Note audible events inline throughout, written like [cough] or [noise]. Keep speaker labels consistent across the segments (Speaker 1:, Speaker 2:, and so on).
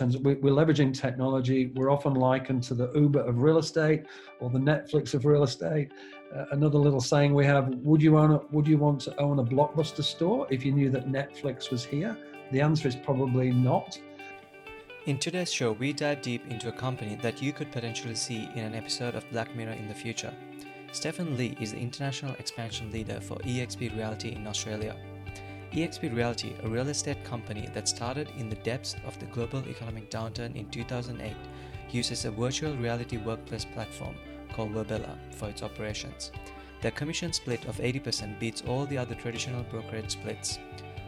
Speaker 1: we're leveraging technology. We're often likened to the Uber of real estate or the Netflix of real estate. Uh, another little saying we have: Would you own? A, would you want to own a blockbuster store if you knew that Netflix was here? The answer is probably not.
Speaker 2: In today's show, we dive deep into a company that you could potentially see in an episode of Black Mirror in the future. Stephen Lee is the international expansion leader for eXp Realty in Australia. eXp Realty, a real estate company that started in the depths of the global economic downturn in 2008, uses a virtual reality workplace platform called Virbela for its operations. Their commission split of 80% beats all the other traditional brokerage splits.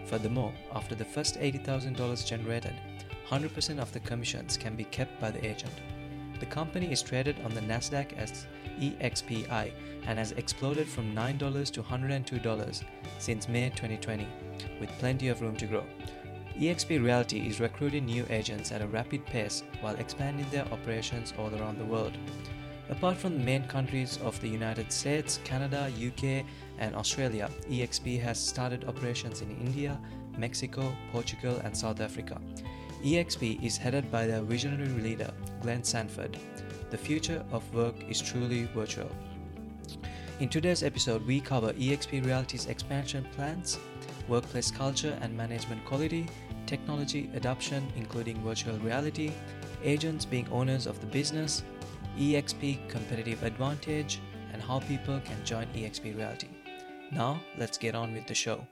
Speaker 2: Furthermore, after the first $80,000 generated, 100% of the commissions can be kept by the agent. The company is traded on the Nasdaq as EXPI and has exploded from $9 to $102 since May 2020, with plenty of room to grow. eXp Realty is recruiting new agents at a rapid pace while expanding their operations all around the world. Apart from the main countries of the United States, Canada, UK, and Australia, eXp has started operations in India, Mexico, Portugal, and South Africa. eXp is headed by their visionary leader, Glenn Sanford, the future of work is truly virtual. In today's episode, we cover eXp Reality's expansion plans, workplace culture and management quality, technology adoption, including virtual reality, agents being owners of the business, eXp competitive advantage, and how people can join eXp Reality. Now, let's get on with the show.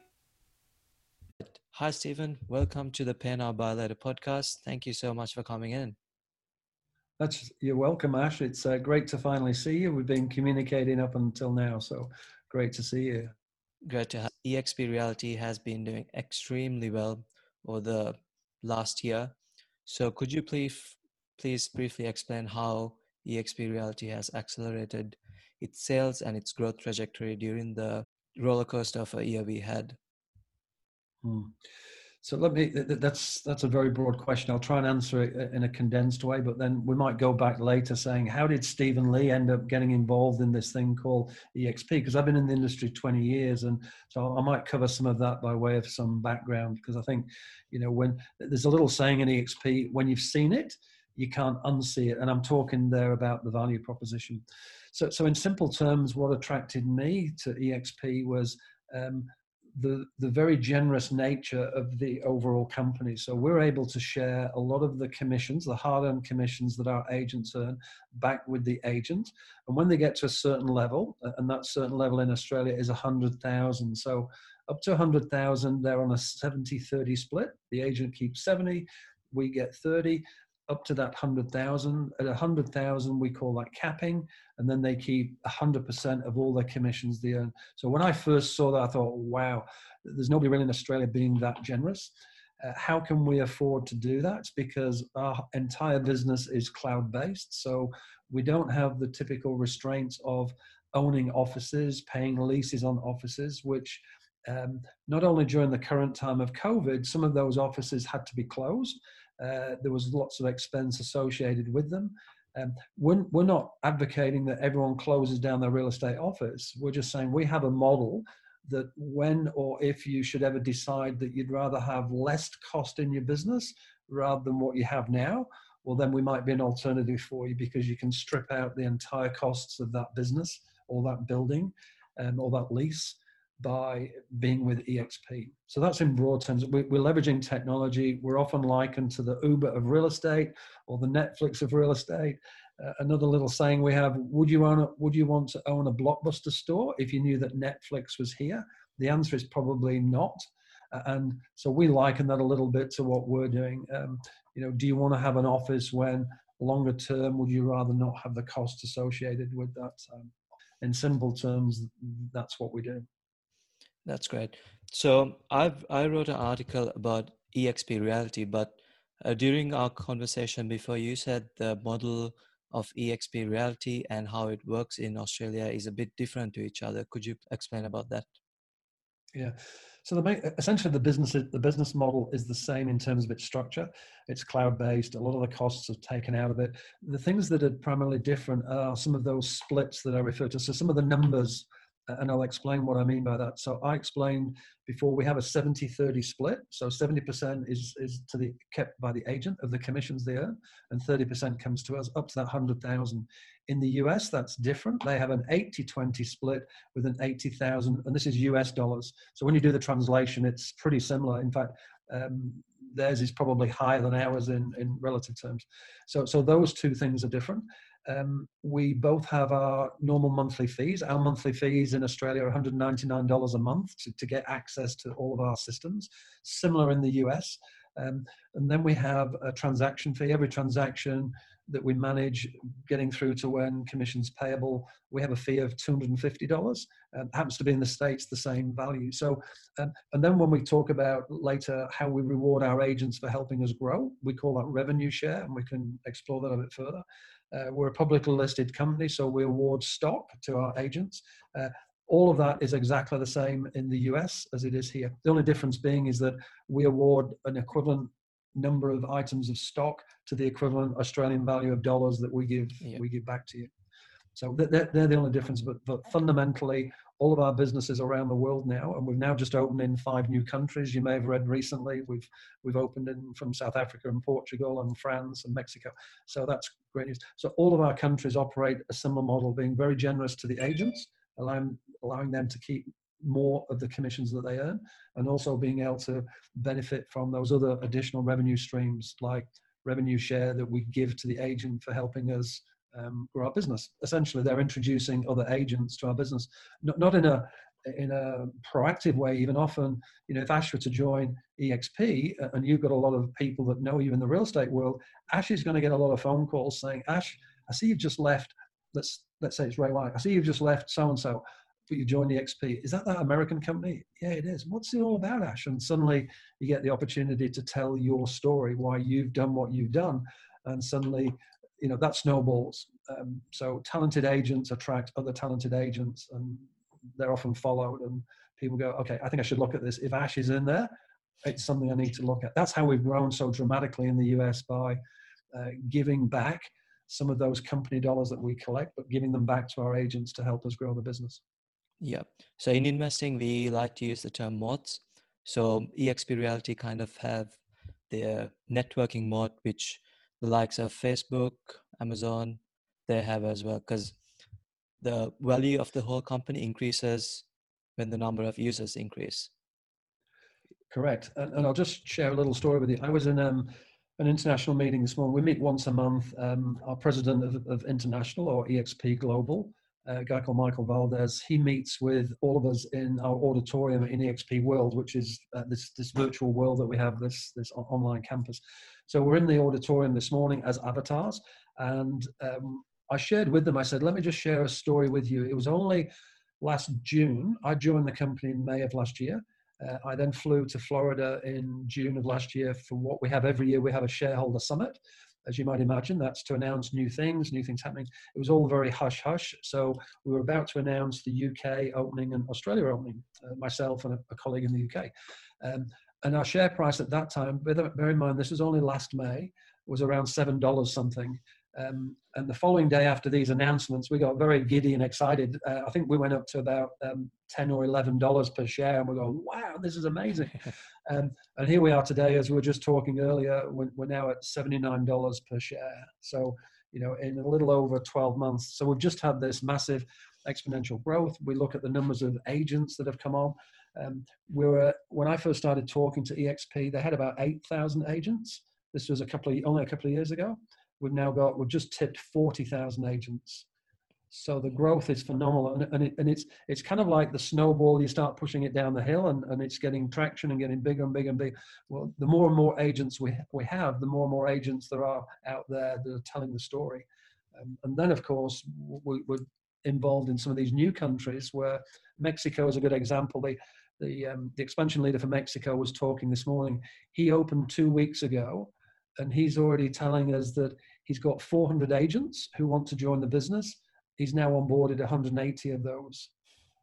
Speaker 2: Hi, Stephen. Welcome to the Now Buy podcast. Thank you so much for coming in.
Speaker 1: That's you're welcome, Ash. It's uh, great to finally see you. We've been communicating up until now, so great to see you.
Speaker 2: Great to have. EXP Reality has been doing extremely well over the last year. So, could you please please briefly explain how EXP Reality has accelerated its sales and its growth trajectory during the roller coaster of a year we had?
Speaker 1: Hmm. So let me. That's that's a very broad question. I'll try and answer it in a condensed way, but then we might go back later saying, how did Stephen Lee end up getting involved in this thing called EXP? Because I've been in the industry 20 years, and so I might cover some of that by way of some background. Because I think, you know, when there's a little saying in EXP, when you've seen it, you can't unsee it. And I'm talking there about the value proposition. So, so in simple terms, what attracted me to EXP was. Um, the, the very generous nature of the overall company. So we're able to share a lot of the commissions, the hard earned commissions that our agents earn, back with the agent. And when they get to a certain level, and that certain level in Australia is 100,000. So up to 100,000, they're on a 70 30 split. The agent keeps 70, we get 30 up to that 100,000. At 100,000, we call that capping, and then they keep 100% of all their commissions they earn. So when I first saw that, I thought, wow, there's nobody really in Australia being that generous. Uh, how can we afford to do that? Because our entire business is cloud based. So we don't have the typical restraints of owning offices, paying leases on offices, which um, not only during the current time of COVID, some of those offices had to be closed uh, there was lots of expense associated with them. Um, we're, we're not advocating that everyone closes down their real estate office. We're just saying we have a model that when or if you should ever decide that you'd rather have less cost in your business rather than what you have now, well, then we might be an alternative for you because you can strip out the entire costs of that business or that building um, or that lease by being with EXP. So that's in broad terms. We're leveraging technology. We're often likened to the Uber of real estate or the Netflix of real estate. Uh, another little saying we have: Would you own? A, would you want to own a blockbuster store if you knew that Netflix was here? The answer is probably not. Uh, and so we liken that a little bit to what we're doing. Um, you know, do you want to have an office when longer term? Would you rather not have the cost associated with that? Um, in simple terms, that's what we do.
Speaker 2: That's great. So I've I wrote an article about EXP reality, but uh, during our conversation before, you said the model of EXP reality and how it works in Australia is a bit different to each other. Could you explain about that?
Speaker 1: Yeah. So the essentially the business the business model is the same in terms of its structure. It's cloud based. A lot of the costs are taken out of it. The things that are primarily different are some of those splits that I refer to. So some of the numbers and I'll explain what I mean by that. So I explained before we have a 70 30 split. So 70% is, is to the kept by the agent of the commissions they earn, and 30% comes to us up to that 100,000. In the US, that's different. They have an 80 20 split with an 80,000, and this is US dollars. So when you do the translation, it's pretty similar. In fact, um, theirs is probably higher than ours in, in relative terms. So, so those two things are different. Um, we both have our normal monthly fees. Our monthly fees in Australia are $199 a month to, to get access to all of our systems, similar in the US. Um, and then we have a transaction fee. Every transaction that we manage getting through to when commissions payable, we have a fee of $250. Um, happens to be in the States the same value. So, um, and then when we talk about later how we reward our agents for helping us grow, we call that revenue share, and we can explore that a bit further. Uh, we're a publicly listed company, so we award stock to our agents. Uh, all of that is exactly the same in the US as it is here. The only difference being is that we award an equivalent number of items of stock to the equivalent Australian value of dollars that we give yeah. we give back to you. So they're, they're the only difference. But, but fundamentally, all of our businesses around the world now, and we've now just opened in five new countries. You may have read recently. We've we've opened in from South Africa and Portugal and France and Mexico. So that's great news. So all of our countries operate a similar model, being very generous to the agents, allowing allowing them to keep more of the commissions that they earn, and also being able to benefit from those other additional revenue streams like revenue share that we give to the agent for helping us um, grow our business. Essentially, they're introducing other agents to our business, not, not in a in a proactive way. Even often, you know, if Ash were to join EXP uh, and you've got a lot of people that know you in the real estate world, Ash is going to get a lot of phone calls saying, "Ash, I see you've just left. Let's let's say it's Ray White. I see you've just left so and so." But you joined EXP. Is that that American company? Yeah, it is. What's it all about, Ash? And suddenly you get the opportunity to tell your story, why you've done what you've done, and suddenly you know that snowballs. Um, so talented agents attract other talented agents, and they're often followed. And people go, okay, I think I should look at this. If Ash is in there, it's something I need to look at. That's how we've grown so dramatically in the US by uh, giving back some of those company dollars that we collect, but giving them back to our agents to help us grow the business.
Speaker 2: Yeah. So in investing, we like to use the term moats. So EXP Reality kind of have their networking moat, which the likes of Facebook, Amazon, they have as well, because the value of the whole company increases when the number of users increase.
Speaker 1: Correct. And, and I'll just share a little story with you. I was in um, an international meeting this morning. We meet once a month. Um, our president of, of International or EXP Global, a guy called Michael Valdes, he meets with all of us in our auditorium in EXP World, which is uh, this, this virtual world that we have, this, this online campus. So we're in the auditorium this morning as avatars, and um, I shared with them. I said, "Let me just share a story with you." It was only last June. I joined the company in May of last year. Uh, I then flew to Florida in June of last year for what we have every year. We have a shareholder summit, as you might imagine. That's to announce new things, new things happening. It was all very hush hush. So we were about to announce the UK opening and Australia opening, uh, myself and a, a, colleague in the UK. Um, and our share price at that time, bear in mind this was only last May, was around seven dollars something. Um, and the following day after these announcements, we got very giddy and excited. Uh, I think we went up to about um, ten or eleven dollars per share, and we're going, "Wow, this is amazing!" [laughs] um, and here we are today, as we were just talking earlier. We're, we're now at seventy nine dollars per share. So, you know, in a little over twelve months. So we've just had this massive exponential growth. We look at the numbers of agents that have come on. Um, we were when I first started talking to EXP, they had about eight thousand agents. This was a couple of only a couple of years ago. We've now got we've just tipped forty thousand agents. So the growth is phenomenal, and, and, it, and it's it's kind of like the snowball. You start pushing it down the hill, and, and it's getting traction and getting bigger and bigger and bigger. Well, the more and more agents we we have, the more and more agents there are out there that are telling the story. Um, and then, of course, we, we're involved in some of these new countries where Mexico is a good example. They the, um, the expansion leader for Mexico was talking this morning. He opened two weeks ago, and he's already telling us that he's got 400 agents who want to join the business. He's now onboarded 180 of those.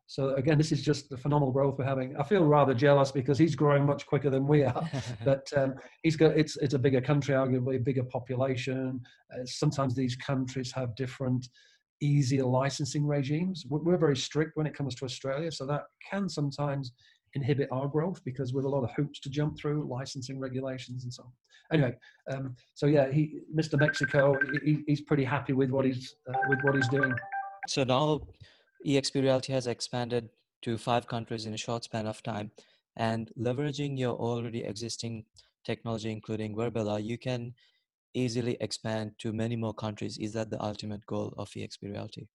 Speaker 1: So again, this is just the phenomenal growth we're having. I feel rather jealous because he's growing much quicker than we are. [laughs] but um, he's got it's it's a bigger country, arguably bigger population. Uh, sometimes these countries have different easier licensing regimes. We're very strict when it comes to Australia, so that can sometimes inhibit our growth because with a lot of hoops to jump through, licensing regulations and so on. Anyway, um, so yeah, he, Mr. Mexico, he, he's pretty happy with what he's uh, with what he's doing.
Speaker 2: So now, EXP Reality has expanded to five countries in a short span of time, and leveraging your already existing technology, including Virbela, you can easily expand to many more countries. Is that the ultimate goal of EXP Reality?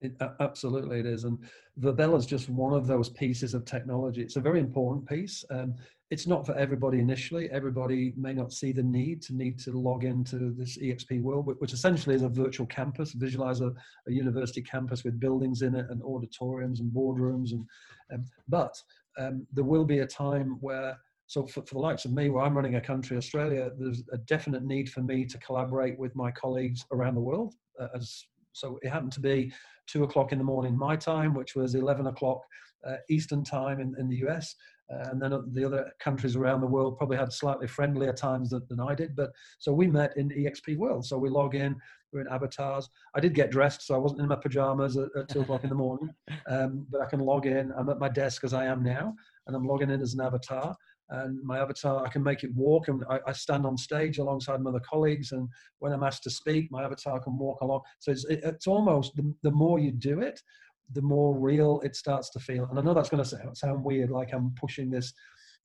Speaker 1: It, absolutely, it is. And Virbela is just one of those pieces of technology. It's a very important piece. Um, it's not for everybody initially. Everybody may not see the need to need to log into this EXP world, which essentially is a virtual campus. Visualize a, a university campus with buildings in it and auditoriums and boardrooms. And um, but um, there will be a time where so for, for, the likes of me, where I'm running a country, Australia, there's a definite need for me to collaborate with my colleagues around the world. Uh, as so, it happened to be two o'clock in the morning my time, which was 11 o'clock uh, Eastern time in, in the US. Uh, and then the other countries around the world probably had slightly friendlier times than, than I did. But so we met in EXP World. So we log in, we're in avatars. I did get dressed, so I wasn't in my pajamas at, at two o'clock in the morning. [laughs] Um, but I can log in. I'm at my desk as I am now, and I'm logging in as an avatar and my avatar i can make it walk and I, I, stand on stage alongside my other colleagues and when i'm asked to speak my avatar can walk along. So it's, it, it's almost the, the more you do it the more real it starts to feel. And i know that's going to sound, weird like i'm pushing this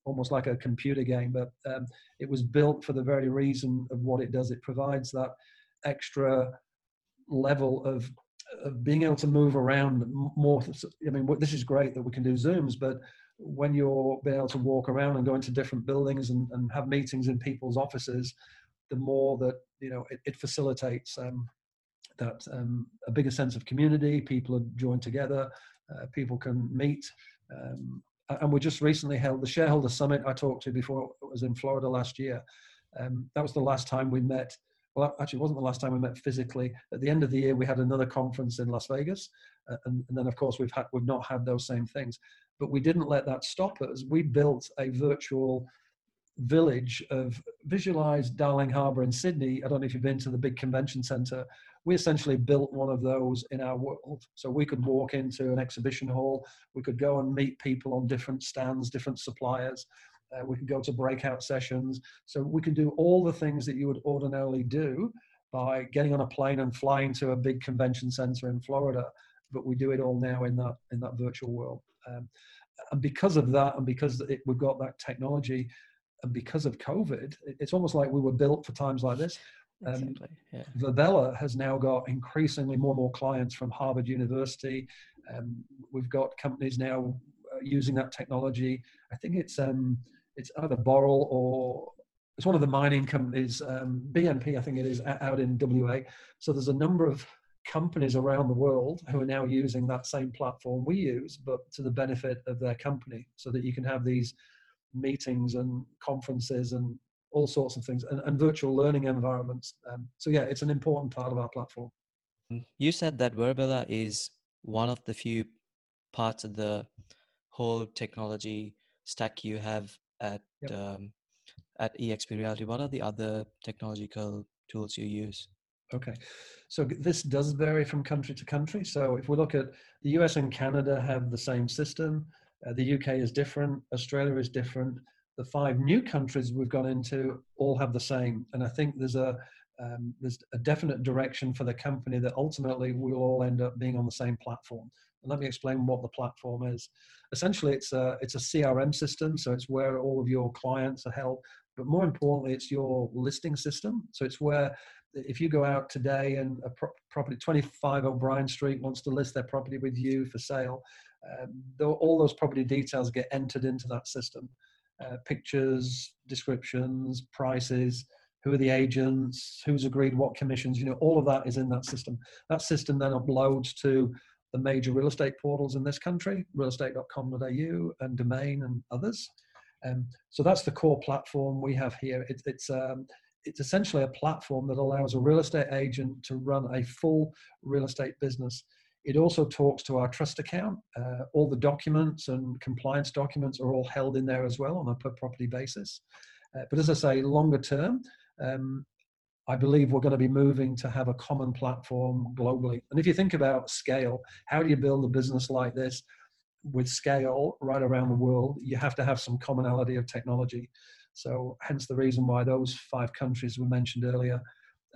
Speaker 1: almost like a computer game but um, it was built for the very reason of what it does. It provides that extra level of of being able to move around more i mean this is great that we can do zooms but when you're being able to walk around and go into different buildings and, and have meetings in people's offices, the more that you know it, it facilitates um, that um, a bigger sense of community. People are joined together. Uh, people can meet. Um, and we just recently held the shareholder summit I talked to before. It was in Florida last year. Um, that was the last time we met. Well, actually, it wasn't the last time we met physically. At the end of the year, we had another conference in Las Vegas, uh, and, and, then of course we've had we've not had those same things but we didn't let that stop us. We built a virtual village of visualized Darling Harbour in Sydney. I don't know if you've been to the big convention centre. We essentially built one of those in our world. So we could walk into an exhibition hall, we could go and meet people on different stands, different suppliers. Uh, we could go to breakout sessions. So we could do all the things that you would ordinarily do by getting on a plane and flying to a big convention center in Florida. But we do it all now in that in that virtual world. Um, and because of that, and because it, we've got that technology, and because of COVID, it's almost like we were built for times like this. Um, exactly. Yeah. Has now got increasingly more and more clients from Harvard University. Um, we've got companies now uh, using that technology. I think it's um, it's either Boral or it's one of the mining companies, um, BHP, I think it is, out in WA. So there's a number of companies around the world who are now using that same platform we use, but to the benefit of their company, so that you can have these meetings and conferences and all sorts of things and, and virtual learning environments. Um, so, yeah, it's an important part of our platform.
Speaker 2: You said that Virbela is one of the few parts of the whole technology stack you have at yep. um, at EXP Reality. What are the other technological tools you use?
Speaker 1: Okay, so this does vary from country to country. So if we look at the US and Canada have the same system, uh, the UK is different, Australia is different. The five new countries we've gone into all have the same, and I think there's a um, there's a definite direction for the company that ultimately we'll all end up being on the same platform. And let me explain what the platform is. Essentially, it's a it's a CRM system, so it's where all of your clients are held. But more importantly, it's your listing system. So it's where if you go out today and a pro- property 25 O'Brien Street wants to list their property with you for sale, um, all those property details get entered into that system. Uh, pictures, descriptions, prices, who are the agents, who's agreed what commissions, you know, all of that is in that system. That system then uploads to the major real estate portals in this country, realestate.com.au and Domain and others. Um, so that's the core platform we have here. It, it's um, it's essentially a platform that allows a real estate agent to run a full real estate business. It also talks to our trust account. Uh, all the documents and compliance documents are all held in there as well on a per property basis. Uh, but as I say, longer term, um, I believe we're going to be moving to have a common platform globally. And if you think about scale, how do you build a business like this with scale right around the world? You have to have some commonality of technology. So, hence the reason why those five countries were mentioned earlier,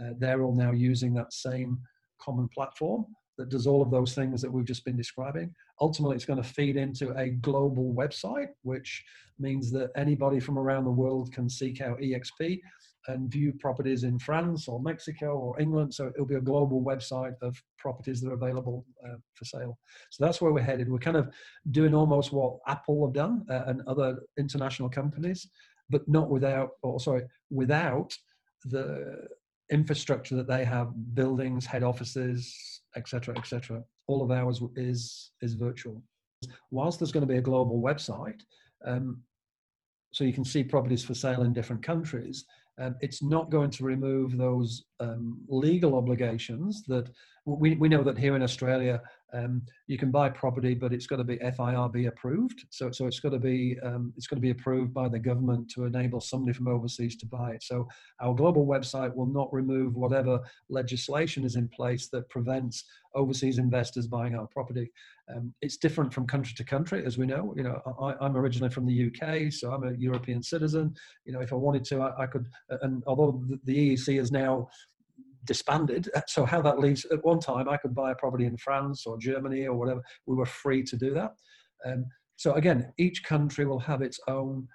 Speaker 1: uh, they're all now using that same common platform that does all of those things that we've just been describing. Ultimately, it's going to feed into a global website, which means that anybody from around the world can seek out EXP and view properties in France or Mexico or England. So it'll be a global website of properties that are available uh, for sale. So that's where we're headed. We're kind of doing almost what Apple have done uh, and other international companies, but not without, or sorry, without the infrastructure that they have, buildings, head offices, etc., etc. All of ours is is virtual. Whilst there's going to be a global website, um, so you can see properties for sale in different countries. Um, it's not going to remove those um, legal obligations that we, we know that here in Australia um, you can buy property, but it's got to be FIRB approved. So, so it's got to be um, it's got to be approved by the government to enable somebody from overseas to buy it. So our global website will not remove whatever legislation is in place that prevents overseas investors buying our property. Um, it's different from country to country, as we know. You know, I, am originally from the UK, so I'm a European citizen. You know, if I wanted to, I, I could. And although the EEC is now disbanded. [laughs] So how that leaves at one time, I could buy a property in France or Germany or whatever. We were free to do that. Um, so again, each country will have its own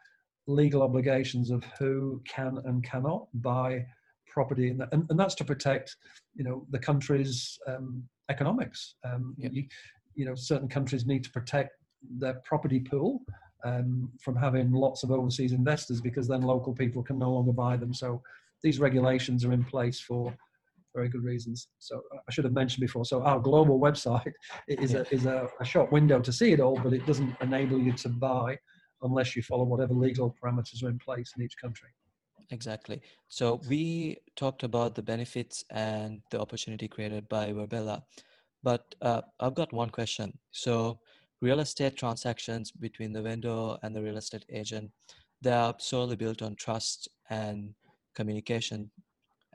Speaker 1: legal obligations of who can and cannot buy property, and, and, and that's to protect, you know, the country's um, economics. Um, yep. you, you know, certain countries need to protect their property pool um, from having lots of overseas investors because then local people can no longer buy them. So these regulations are in place for very good reasons. So uh, I should have mentioned before. So our global website is a is a, a short window to see it all, but it doesn't enable you to buy unless you follow whatever legal parameters are in place in each country.
Speaker 2: Exactly. So we talked about the benefits and the opportunity created by Virbela, but uh, I've got one question. So real estate transactions between the vendor and the real estate agent, they are solely built on trust and communication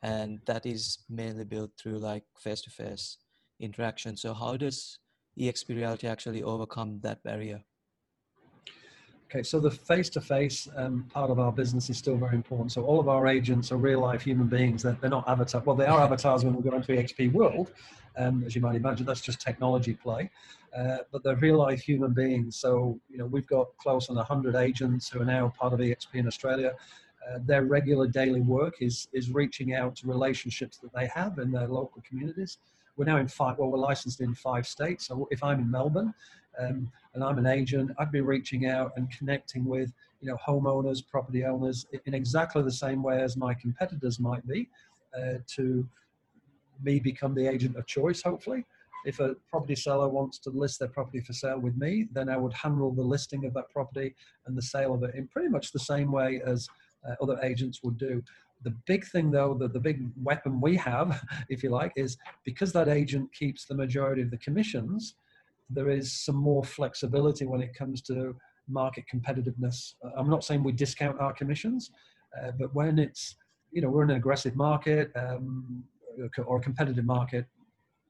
Speaker 2: and that is mainly built through like face-to-face interaction. So how does exp reality actually overcome that barrier?
Speaker 1: Okay so the face-to-face um, part of our business is still very important. So all of our agents are real life human beings. They're, they're not avatars well they are avatars when we go into exp world um, as you might imagine that's just technology play uh, but they're real life human beings. So you know we've got close on 100 agents who are now part of exp in australia uh, their regular daily work is is reaching out to relationships that they have in their local communities. We're now in five. Well, we're licensed in five states. So if I'm in Melbourne um, and I'm an agent, I'd be reaching out and connecting with you know homeowners, property owners in exactly the same way as my competitors might be uh, to me become the agent of choice. Hopefully, if a property seller wants to list their property for sale with me, then I would handle the listing of that property and the sale of it in pretty much the same way as uh, other agents would do. The big thing, though, the, the big weapon we have, [laughs] if you like, is because that agent keeps the majority of the commissions, there is some more flexibility when it comes to market competitiveness. Uh, I'm not saying we discount our commissions, uh, but when it's, you know, we're in an aggressive market um, or a competitive market,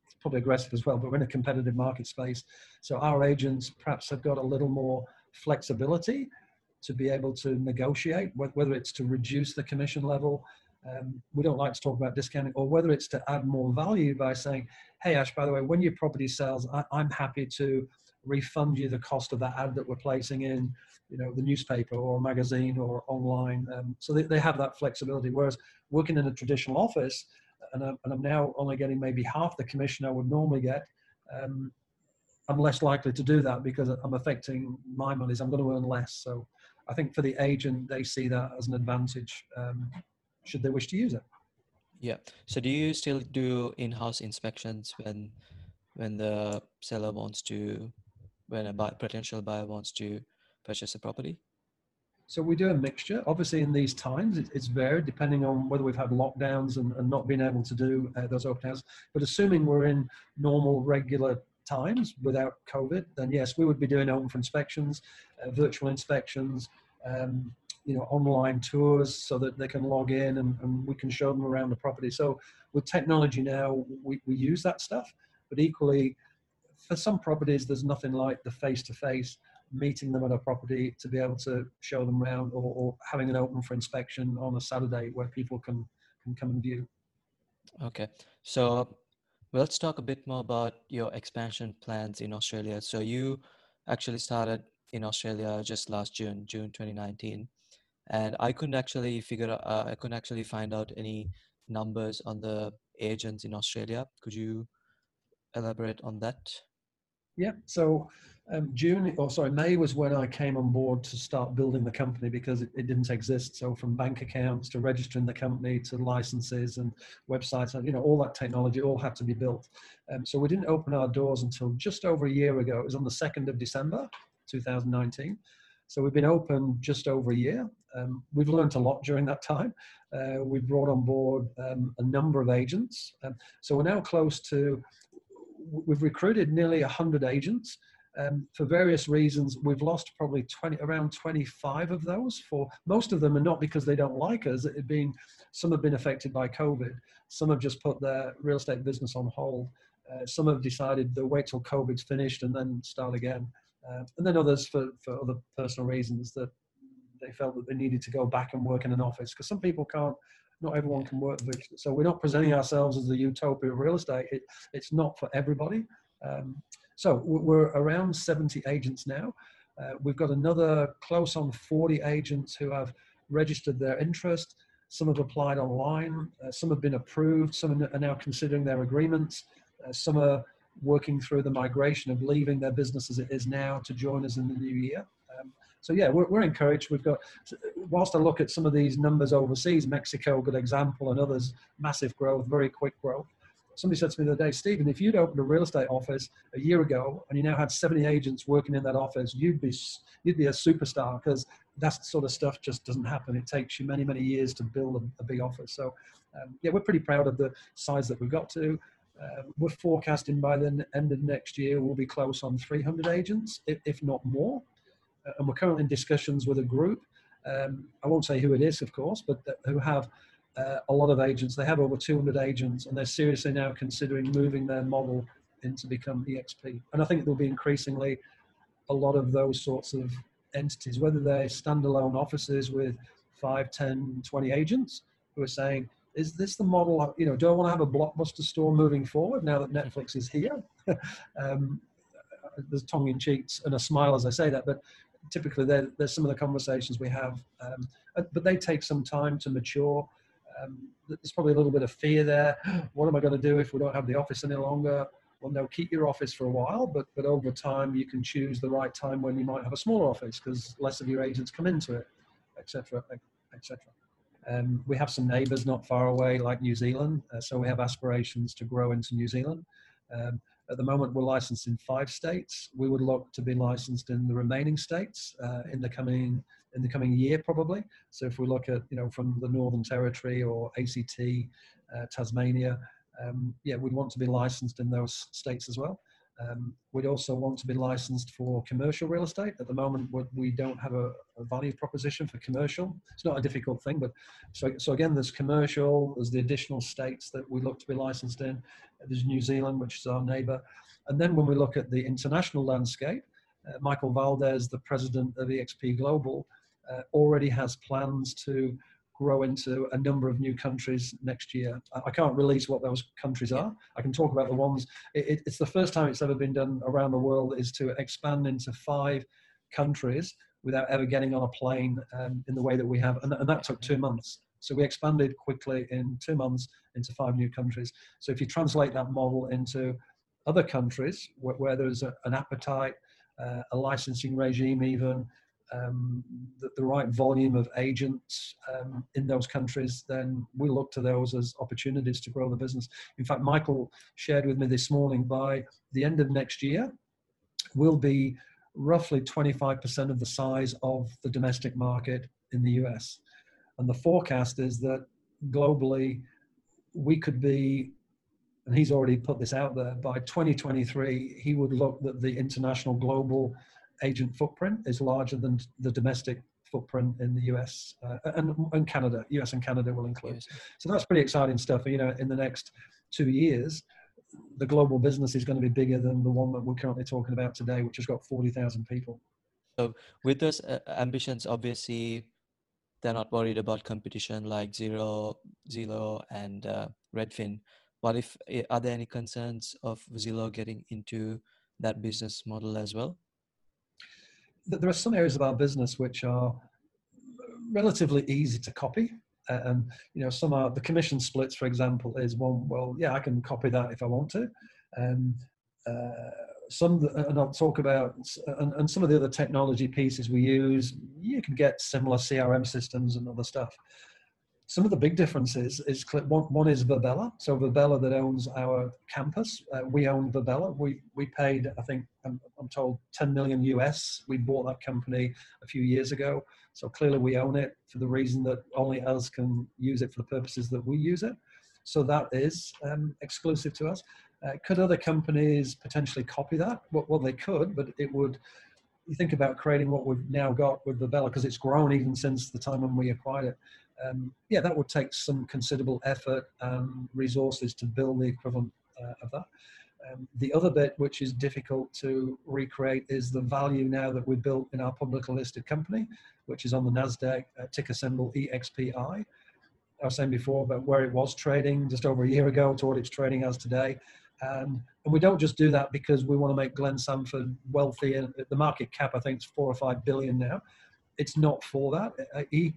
Speaker 1: it's probably aggressive as well, but we're in a competitive market space. So our agents perhaps have got a little more flexibility to be able to negotiate, whether it's to reduce the commission level. Um, we don't like to talk about discounting, or whether it's to add more value by saying, "Hey, Ash, by the way, when your property sells, I, I'm happy to refund you the cost of that ad that we're placing in, you know, the newspaper or magazine or online." Um, so they, they have that flexibility. Whereas working in a traditional office, and I'm, and I'm now only getting maybe half the commission I would normally get. Um, I'm less likely to do that because I'm affecting my monies. I'm going to earn less. So I think for the agent, they see that as an advantage um, should they wish to use it.
Speaker 2: Yeah. So do you still do in-house inspections when when the seller wants to, when a buy, potential buyer wants to purchase a property?
Speaker 1: So we do a mixture. Obviously, in these times, it, it's varied depending on whether we've had lockdowns and, and not been able to do uh, those open houses. But assuming we're in normal, regular times without COVID, then yes, we would be doing open for inspections, uh, virtual inspections. Um, you know online tours so that they can log in and, and we can show them around the property so with technology now we, we use that stuff but equally for some properties there's nothing like the face-to-face meeting them at a property to be able to show them around or, or having it open for inspection on a saturday where people can can come and view
Speaker 2: okay so let's talk a bit more about your expansion plans in australia so you actually started in australia just last june june 2019 and I couldn't actually figure out, uh, I couldn't actually find out any numbers on the agents in Australia. Could you elaborate on that?
Speaker 1: Yeah. So um, June, or sorry, May was when I came on board to start building the company because it, it, didn't exist. So from bank accounts to registering the company to licenses and websites, and you know all that technology all had to be built. Um, so we didn't open our doors until just over a year ago. It was on the second of December, 2019. So we've been open just over a year. Um, we've learned a lot during that time. Uh, we've brought on board um, a number of agents. Um, so we're now close to, we've recruited nearly 100 agents. Um, for various reasons, we've lost probably 20, around 25 of those. For most of them are not because they don't like us. It been some have been affected by COVID. Some have just put their real estate business on hold. Uh, some have decided they'll wait till COVID's finished and then start again. Uh, and then others for, for other personal reasons that they felt that they needed to go back and work in an office because some people can't not everyone can work so we're not presenting ourselves as the utopia of real estate. It, it's not for everybody. Um, so we're around 70 agents now. Uh, we've got another close on 40 agents who have registered their interest. Some have applied online. Uh, some have been approved. Some are now considering their agreements. Uh, some are working through the migration of leaving their business as it is now to join us in the new year. Um, so yeah, we're, we're encouraged. We've got, whilst I look at some of these numbers overseas, Mexico, good example, and others, massive growth, very quick growth. Somebody said to me the other day, Stephen, if you'd opened a real estate office a year ago and you now had 70 agents working in that office, you'd be you'd be a superstar because that sort of stuff just doesn't happen. It takes you many many years to build a, a big office. So um, yeah, we're pretty proud of the size that we've got to. Uh, we're forecasting by the end of next year we'll be close on 300 agents, if, if not more. And we're currently in discussions with a group. Um, I won't say who it is, of course, but who have uh, a lot of agents. They have over 200 agents, and they're seriously now considering moving their model into become EXP. And I think there'll be increasingly a lot of those sorts of entities, whether they're standalone offices with 5, 10, 20 agents who are saying, is this the model? You know, do I want to have a blockbuster store moving forward now that Netflix is here? [laughs] um, there's tongue in cheeks and a smile as I say that, but typically there's some of the conversations we have. Um, but they take some time to mature. Um, there's probably a little bit of fear there. [gasps] What am I going to do if we don't have the office any longer? Well, no, keep your office for a while, but but over time you can choose the right time when you might have a smaller office because less of your agents come into it, etc., etc. Um, we have some neighbours not far away, like New Zealand, uh, so we have aspirations to grow into New Zealand. Um, at the moment, we're licensed in five states. We would look to be licensed in the remaining states uh, in the coming in the coming year, probably. So if we look at you know from the Northern Territory or ACT, uh, Tasmania, um, yeah, we'd want to be licensed in those states as well. Um, we'd also want to be licensed for commercial real estate. At the moment, we don't have a, a, value proposition for commercial. It's not a difficult thing, but so, so again, there's commercial, there's the additional states that we look to be licensed in. There's New Zealand, which is our neighbor. And then when we look at the international landscape, uh, Michael Valdes, the president of EXP Global, uh, already has plans to grow into a number of new countries next year. I can't release what those countries are. I can talk about the ones. It, it's the first time it's ever been done around the world is to expand into five countries without ever getting on a plane um, in the way that we have, and, and that took two months. So we expanded quickly in two months into five new countries. So if you translate that model into other countries where, where there's a, an appetite, uh, a licensing regime, even um, the, the, right volume of agents um, in those countries, then we look to those as opportunities to grow the business. In fact, Michael shared with me this morning by the end of next year, we'll be roughly 25% of the size of the domestic market in the US. And the forecast is that globally, we could be, and he's already put this out there, by 2023, he would look that the international global agent footprint is larger than the domestic footprint in the US uh, and, and Canada. US and Canada will include. Yes. So that's pretty exciting stuff. You know, in the next two years, the global business is going to be bigger than the one that we're currently talking about today, which has got 40,000 people.
Speaker 2: So, with those uh, ambitions, obviously, they're not worried about competition like Xero, Zillow, and uh, Redfin. What if eh, are there any concerns of Zillow getting into that business model as well?
Speaker 1: There are some areas of our business which are relatively easy to copy. And you know, some are the commission splits, for example, is one. Well, yeah, I can copy that if I want to. Um, uh, some, and I'll talk about, and, and some of the other technology pieces we use. You can get similar CRM systems and other stuff some of the big differences is one, one is Virbela. So Virbela that owns our campus. Uh, we own Virbela. We we paid I think I'm, I'm, told 10 million US. We bought that company a few years ago. So clearly we own it for the reason that only us can use it for the purposes that we use it. So that is um, exclusive to us. Uh, could other companies potentially copy that? Well, well, they could, but it would. You think about creating what we've now got with Virbela because it's grown even since the time when we acquired it um, yeah, that would take some considerable effort and resources to build the equivalent uh, of that. Um, the other bit, which is difficult to recreate, is the value now that we've built in our publicly listed company, which is on the NASDAQ, uh, ticker symbol EXPI. I was saying before about where it was trading just over a year ago to what it's trading as today. And, and we don't just do that because we want to make Glenn Sanford wealthy. And the market cap, I think, is four or five billion now. It's not for that. Uh, he,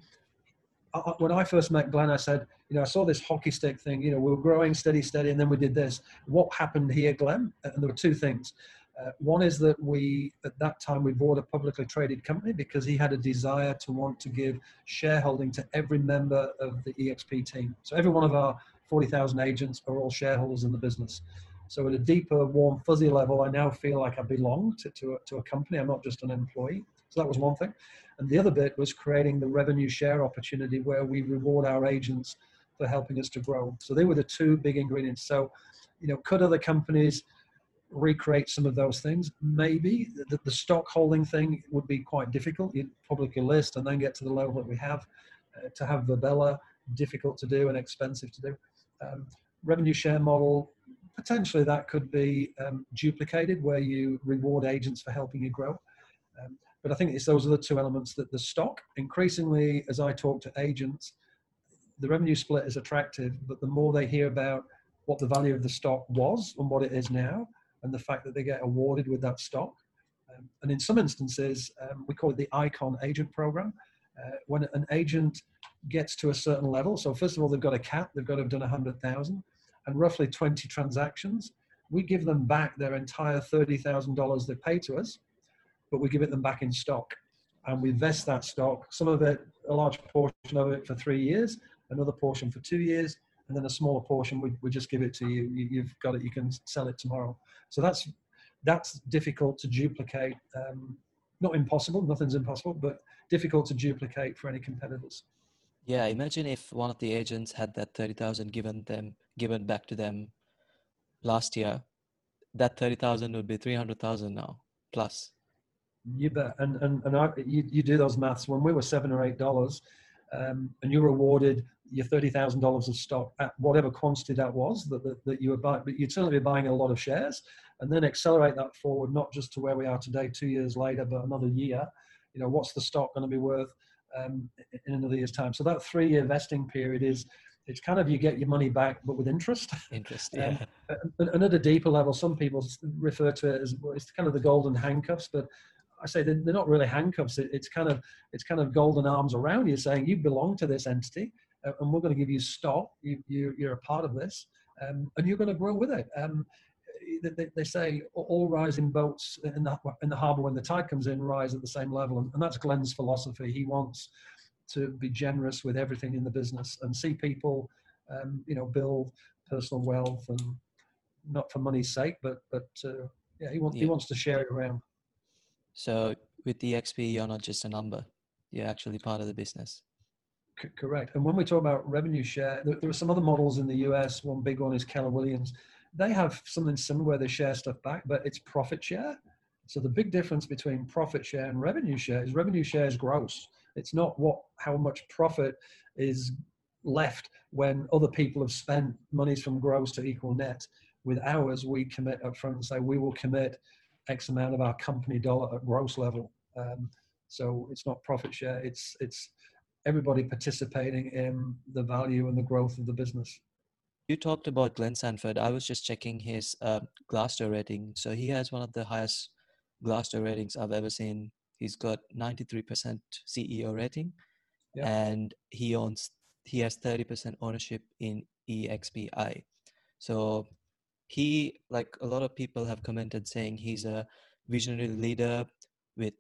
Speaker 1: when I first met Glenn, I said, you know, I saw this hockey stick thing. You know, we were growing steady, steady, and then we did this. What happened here, Glenn? And there were two things. Uh, one is that we, at that time, we bought a publicly traded company because he had a desire to want to give shareholding to every member of the EXP team. So every one of our 40,000 agents are all shareholders in the business. So at a deeper, warm, fuzzy level, I now feel like I belong to, to, a, to a company. I'm not just an employee. So that was one thing. And the other bit was creating the revenue share opportunity where we reward our agents for helping us to grow. So they were the two big ingredients. So, you know, could other companies recreate some of those things? Maybe the, the stock holding thing would be quite difficult. You'd publicly list and then get to the level that we have. Uh, to have Virbela, difficult to do and expensive to do. Um, revenue share model, potentially that could be um, duplicated where you reward agents for helping you grow. Um, but I think it's those are the two elements that the stock, increasingly, as I talk to agents, the revenue split is attractive, but the more they hear about what the value of the stock was and what it is now, and the fact that they get awarded with that stock. Um, and in some instances, um, we call it the ICON agent program. Uh, when an agent gets to a certain level, so first of all, they've got a cap, they've got to have done 100,000 and roughly 20 transactions, we give them back their entire $30,000 they pay to us but we give it them back in stock and we vest that stock, some of it, a large portion of it for three years, another portion for two years, and then a smaller portion we, we just give it to you. you. have got it, you can sell it tomorrow. So that's that's difficult to duplicate. Um, not impossible, nothing's impossible, but difficult to duplicate for any competitors.
Speaker 2: Yeah, imagine if one of the agents had that thirty thousand given them given back to them last year. That thirty thousand would be three hundred thousand now plus.
Speaker 1: You bet. And and and I, you you do those maths. When we were seven or eight dollars, um, and you were awarded your thirty thousand dollars of stock at whatever quantity that was that, that, that you were buying, but you'd certainly be buying a lot of shares, and then accelerate that forward, not just to where we are today, two years later, but another year. You know, what's the stock going to be worth um, in another year's time? So that three-year vesting period is it's kind of you get your money back, but with interest.
Speaker 2: Interest, [laughs] yeah.
Speaker 1: um, and at a deeper level, some people refer to it as well, it's kind of the golden handcuffs, but I say they're, they're not really handcuffs. it's kind of it's kind of golden arms around you, saying you belong to this entity, uh, and we're going to give you stock. You, you are a part of this, um, and you're going to grow with it. Um, they, they, say all rising boats in the in the harbour when the tide comes in rise at the same level, and, and that's Glenn's philosophy. He wants to be generous with everything in the business and see people, um, you know, build personal wealth and not for money's sake, but but uh, yeah, he wants yeah. he wants to share it around.
Speaker 2: So with the XP, you're not just a number; you're actually part of the business.
Speaker 1: C- correct. And when we talk about revenue share, there, there, are some other models in the US. One big one is Keller Williams. They have something similar where they share stuff back, but it's profit share. So the big difference between profit share and revenue share is revenue share is gross. It's not what how much profit is left when other people have spent monies from gross to equal net. With ours, we commit up front and say we will commit X amount of our company dollar at gross level. Um, so it's not profit share. It's it's everybody participating in the value and the growth of the business.
Speaker 2: You talked about Glenn Sanford. I was just checking his uh, Glassdoor rating. So he has one of the highest Glassdoor ratings I've ever seen. He's got 93% CEO rating, yeah. and he owns he has 30% ownership in EXPI. So he, like a lot of people have commented saying he's a visionary leader with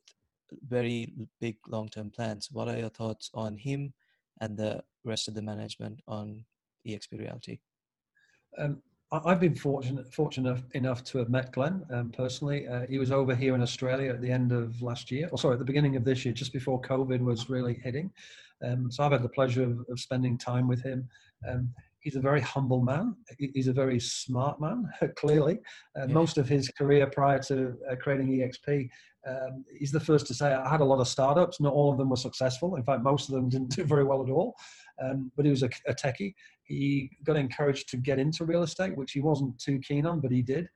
Speaker 2: very big long-term plans. What are your thoughts on him and the rest of the management on EXP Realty?
Speaker 1: Um, I've been fortunate fortunate enough to have met Glenn um, personally. Uh, he was over here in Australia at the end of last year, or sorry, at the beginning of this year, just before COVID was really hitting. Um, so I've had the pleasure of, of spending time with him. Um, he's a very humble man. He's a very smart man, [laughs] clearly. Uh, yeah. Most of his career prior to uh, creating EXP, um, he's the first to say, I had a lot of startups. Not all of them were successful. In fact, most of them [laughs] didn't do very well at all. Um, but he was a, a techie. He got encouraged to get into real estate, which he wasn't too keen on, but he did.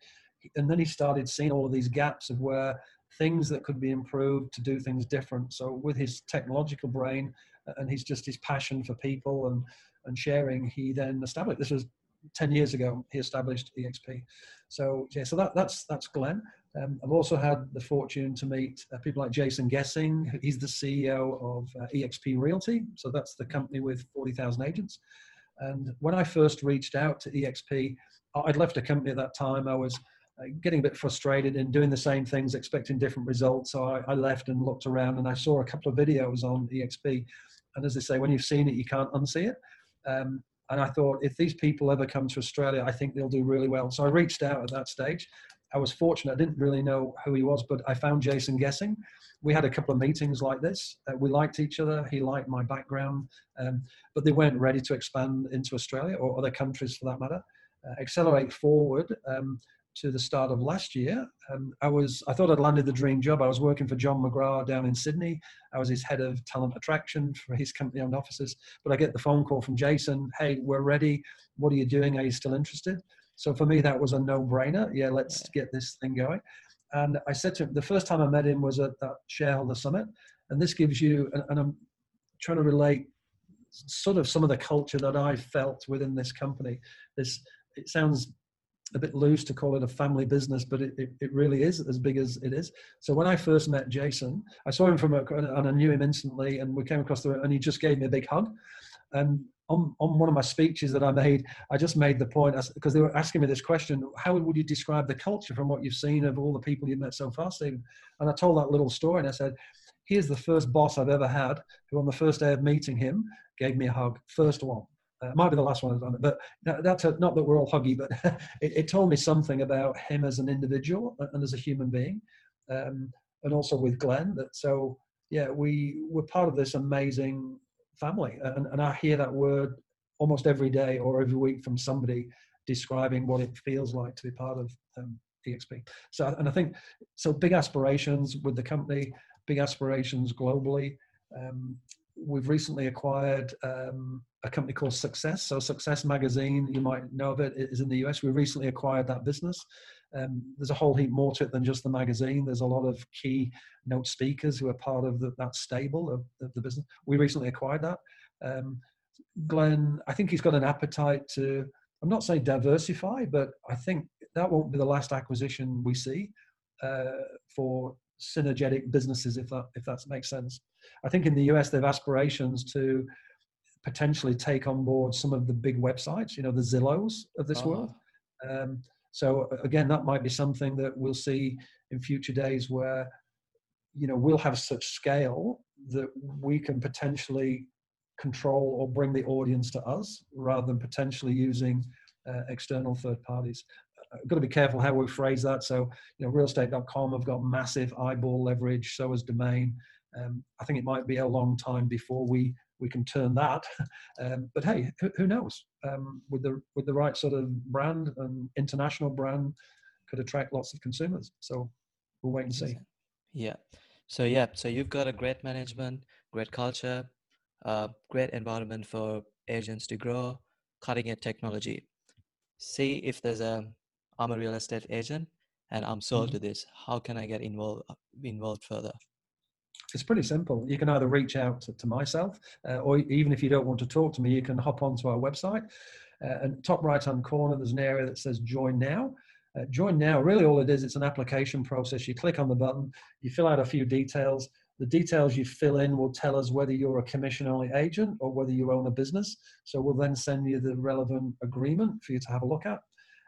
Speaker 1: And then he started seeing all of these gaps of where things that could be improved to do things different. So with his technological brain and his just his passion for people and and sharing, he then established. This was ten years ago. He established EXP. So yeah, so that that's that's Glenn. Um, I've also had the fortune to meet uh, people like Jason Gesing He's the CEO of uh, EXP Realty. So that's the company with 40,000 agents. And when I first reached out to EXP, I'd left a company at that time. I was uh, getting a bit frustrated and doing the same things, expecting different results. So I, I, left and looked around and I saw a couple of videos on EXP. And as they say, when you've seen it, you can't unsee it. Um, and I thought, if these people ever come to Australia, I think they'll do really well. So I reached out at that stage. I was fortunate. I didn't really know who he was, but I found Jason Gesing. We had a couple of meetings like this. Uh, we liked each other. He liked my background, um, but they weren't ready to expand into Australia or other countries for that matter. Uh, accelerate forward um, to the start of last year. Um, I was I thought I'd landed the dream job. I was working for John McGrath down in Sydney. I was his head of talent attraction for his company-owned offices. But I get the phone call from Jason. Hey, we're ready. What are you doing? Are you still interested? So for me, that was a no-brainer. Yeah, let's get this thing going. And I said to him, the first time I met him was at that shareholder summit. And this gives you, and I'm trying to relate sort of some of the culture that I felt within this company. This, it sounds a bit loose to call it a family business, but it, it, it, really is as big as it is. So when I first met Jason, I saw him from a, and I knew him instantly, and we came across the and he just gave me a big hug. And on, on one of my speeches that I made, I just made the point because they were asking me this question: How would you describe the culture from what you've seen of all the people you've met so far, Stephen? And I told that little story, and I said, "Here's the first boss I've ever had who, on the first day of meeting him, gave me a hug. First one. Uh, might be the last one I've done it, but that, that's a, not that we're all huggy, but [laughs] it, it, told me something about him as an individual and as a human being, um, and also with Glenn. That so yeah, we we're part of this amazing family. And, and I hear that word almost every day or every week from somebody describing what it feels like to be part of um, EXP. So, and I think so. Big aspirations with the company, big aspirations globally. Um, we've recently acquired um, a company called Success. So, Success Magazine, you might know of it, is in the US. We recently acquired that business. Um, there's a whole heap more to it than just the magazine. There's a lot of key note speakers who are part of the, that stable of, of, the business. We recently acquired that. Um, Glenn, I think he's got an appetite to, I'm not saying diversify, but I think that won't be the last acquisition we see uh, for synergetic businesses, if that if that makes sense. I think in the US they have aspirations to potentially take on board some of the big websites, you know, the Zillows of this uh-huh. world. Um, so again, that might be something that we'll see in future days where, you know, we'll have such scale that we can potentially control or bring the audience to us rather than potentially using uh, external third parties. I've uh, got to be careful how we phrase that. So, you know, realestate.com have got massive eyeball leverage, so has domain. Um, I think it might be a long time before we we can turn that. [laughs] Um, but hey, who, who knows? Um, with the with the right sort of brand and international brand, could attract lots of consumers. So we'll wait and see.
Speaker 2: Yeah. So yeah. So you've got a great management, great culture, uh, great environment for agents to grow, cutting edge technology. See if there's a I'm a real estate agent and I'm sold mm-hmm. to this. How can I get involved involved further?
Speaker 1: It's pretty simple. You can either reach out to, to myself, uh, or even if you don't want to talk to me, you can hop onto our website. Uh, and top right hand corner, there's an area that says Join Now. Uh, join Now, really all it is, it's an application process. You click on the button, you fill out a few details. The details you fill in will tell us whether you're a commission only agent or whether you own a business. So we'll then send you the relevant agreement for you to have a look at.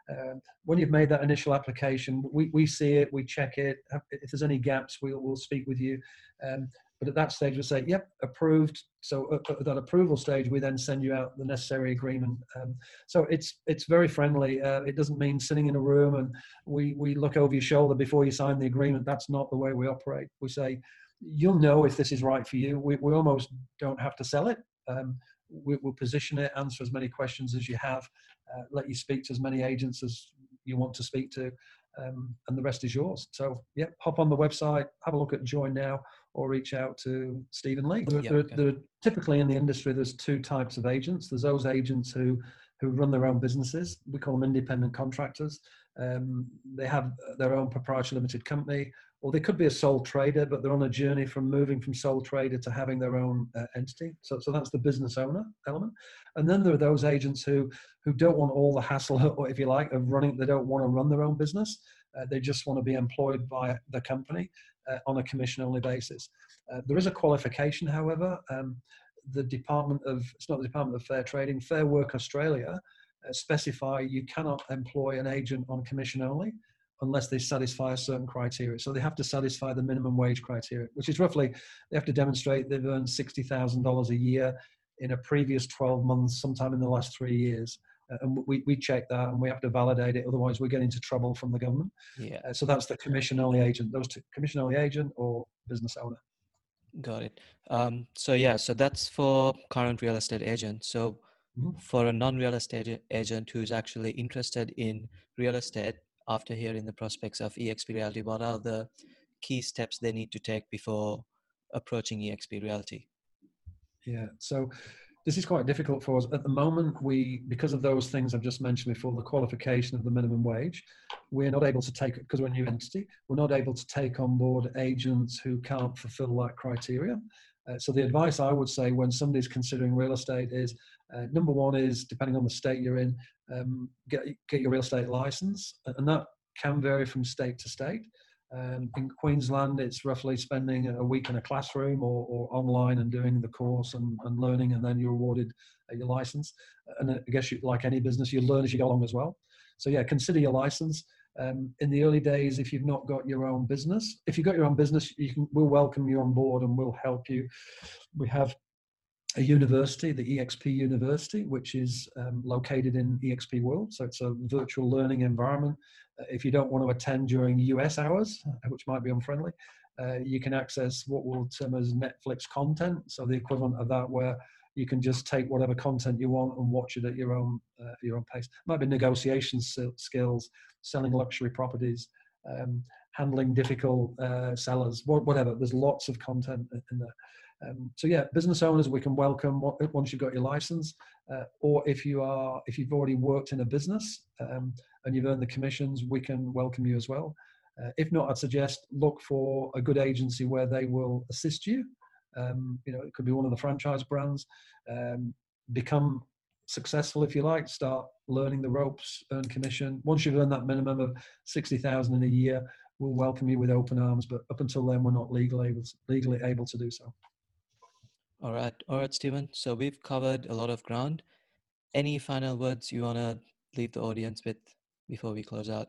Speaker 1: Uh, when you've made that initial application, we, we see it, we check it. If there's any gaps, we'll, we'll speak with you. Um, but at that stage, we'll say, yep, approved. So at, that approval stage, we then send you out the necessary agreement. Um, so it's it's very friendly. Uh, it doesn't mean sitting in a room and we, we look over your shoulder before you sign the agreement. That's not the way we operate. We say, you'll know if this is right for you. We, we almost don't have to sell it. Um, we, will position it, answer as many questions as you have, uh, let you speak to as many agents as you want to speak to, um, and the rest is yours. So, yeah, hop on the website, have a look at Join Now, or reach out to Stephen Lee. There, okay. there, typically in the industry, there's two types of agents. There's those agents who who run their own businesses. We call them independent contractors. Um, they have their own proprietary limited company, or they could be a sole trader, but they're on a journey from moving from sole trader to having their own uh, entity. So, so that's the business owner element. And then there are those agents who who don't want all the hassle, or [laughs] if you like, of running. They don't want to run their own business. Uh, they just want to be employed by the company uh, on a commission only basis. Uh, there is a qualification, however. Um, the Department of it's not the Department of Fair Trading, Fair Work Australia uh, specify you cannot employ an agent on commission only unless they satisfy a certain criteria. So they have to satisfy the minimum wage criteria, which is roughly they have to demonstrate they've earned sixty thousand dollars a year in a previous twelve months, sometime in the last three years. Uh, and we, we check that and we have to validate it otherwise we get into trouble from the government
Speaker 2: yeah
Speaker 1: uh, so that's the commission only agent those two commission only agent or business owner
Speaker 2: got it um, so yeah so that's for current real estate agent so mm-hmm. for a non-real estate agent who's actually interested in real estate after hearing the prospects of exp realty what are the key steps they need to take before approaching exp realty?
Speaker 1: Yeah so this is quite difficult for us. At the moment we because of those things i've just mentioned before the qualification of the minimum wage we're not able to take because we're a new entity we're not able to take on board agents who can't fulfill that criteria. Uh, so the advice i would say when somebody's considering real estate is uh, number one is depending on the state you're in um, get, get your real estate license and that can vary from state to state um, in Queensland, it's roughly spending a week in a classroom or, or online and doing the course and, and learning, and then you're awarded your license. And I guess, you, like any business, you learn as you go along as well. So, yeah, consider your license. Um, in the early days, if you've not got your own business, if you've got your own business, you can, we'll welcome you on board and we'll help you. We have a university, the EXP University, which is um, located in EXP World. So it's a virtual learning environment. Uh, if you don't want to attend during US hours, uh, which might be unfriendly, uh, you can access what we'll term as Netflix content. So the equivalent of that, where you can just take whatever content you want and watch it at your own uh, your own pace. It might be negotiation skills, selling luxury properties, um, handling difficult uh, sellers, whatever. There's lots of content in there. Um, so yeah, business owners we can welcome once you've got your license, uh, or if you are if you've already worked in a business um, and you've earned the commissions, we can welcome you as well. Uh, if not, I'd suggest look for a good agency where they will assist you. Um, you know, it could be one of the franchise brands. Um, become successful if you like. Start learning the ropes, earn commission. Once you've earned that minimum of sixty thousand in a year, we'll welcome you with open arms. But up until then, we're not legally able to, legally able to do so.
Speaker 2: All right, all right, Stephen. So we've covered a lot of ground. Any final words you want to leave the audience with before we close out?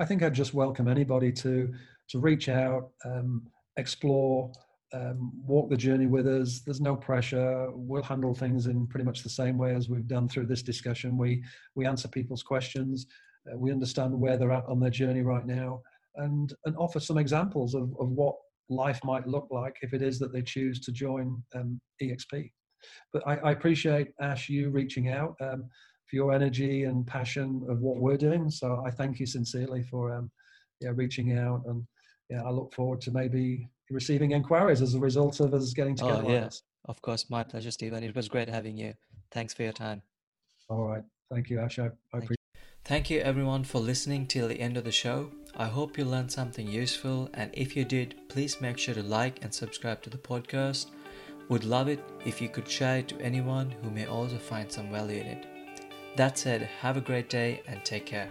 Speaker 1: I think I'd just welcome anybody to to reach out, um, explore, um, walk the journey with us. There's no pressure. We'll handle things in pretty much the same way as we've done through this discussion. We we answer people's questions. Uh, we understand where they're at on their journey right now, and and offer some examples of, of what life might look like if it is that they choose to join um, EXP. But I, I, appreciate Ash you reaching out um, for your energy and passion of what we're doing. So I thank you sincerely for um, yeah reaching out and yeah, I look forward to maybe receiving inquiries as a result of us getting together.
Speaker 2: Oh, yeah. Of course, my pleasure, Stephen. It was great having you. Thanks for your time.
Speaker 1: All right. Thank you, Ash. I, I appreciate
Speaker 2: Thank you everyone for listening till the end of the show. I hope you learned something useful, and if you did, please make sure to like and subscribe to the podcast. Would love it if you could share it to anyone who may also find some value in it. That said, have a great day and take care.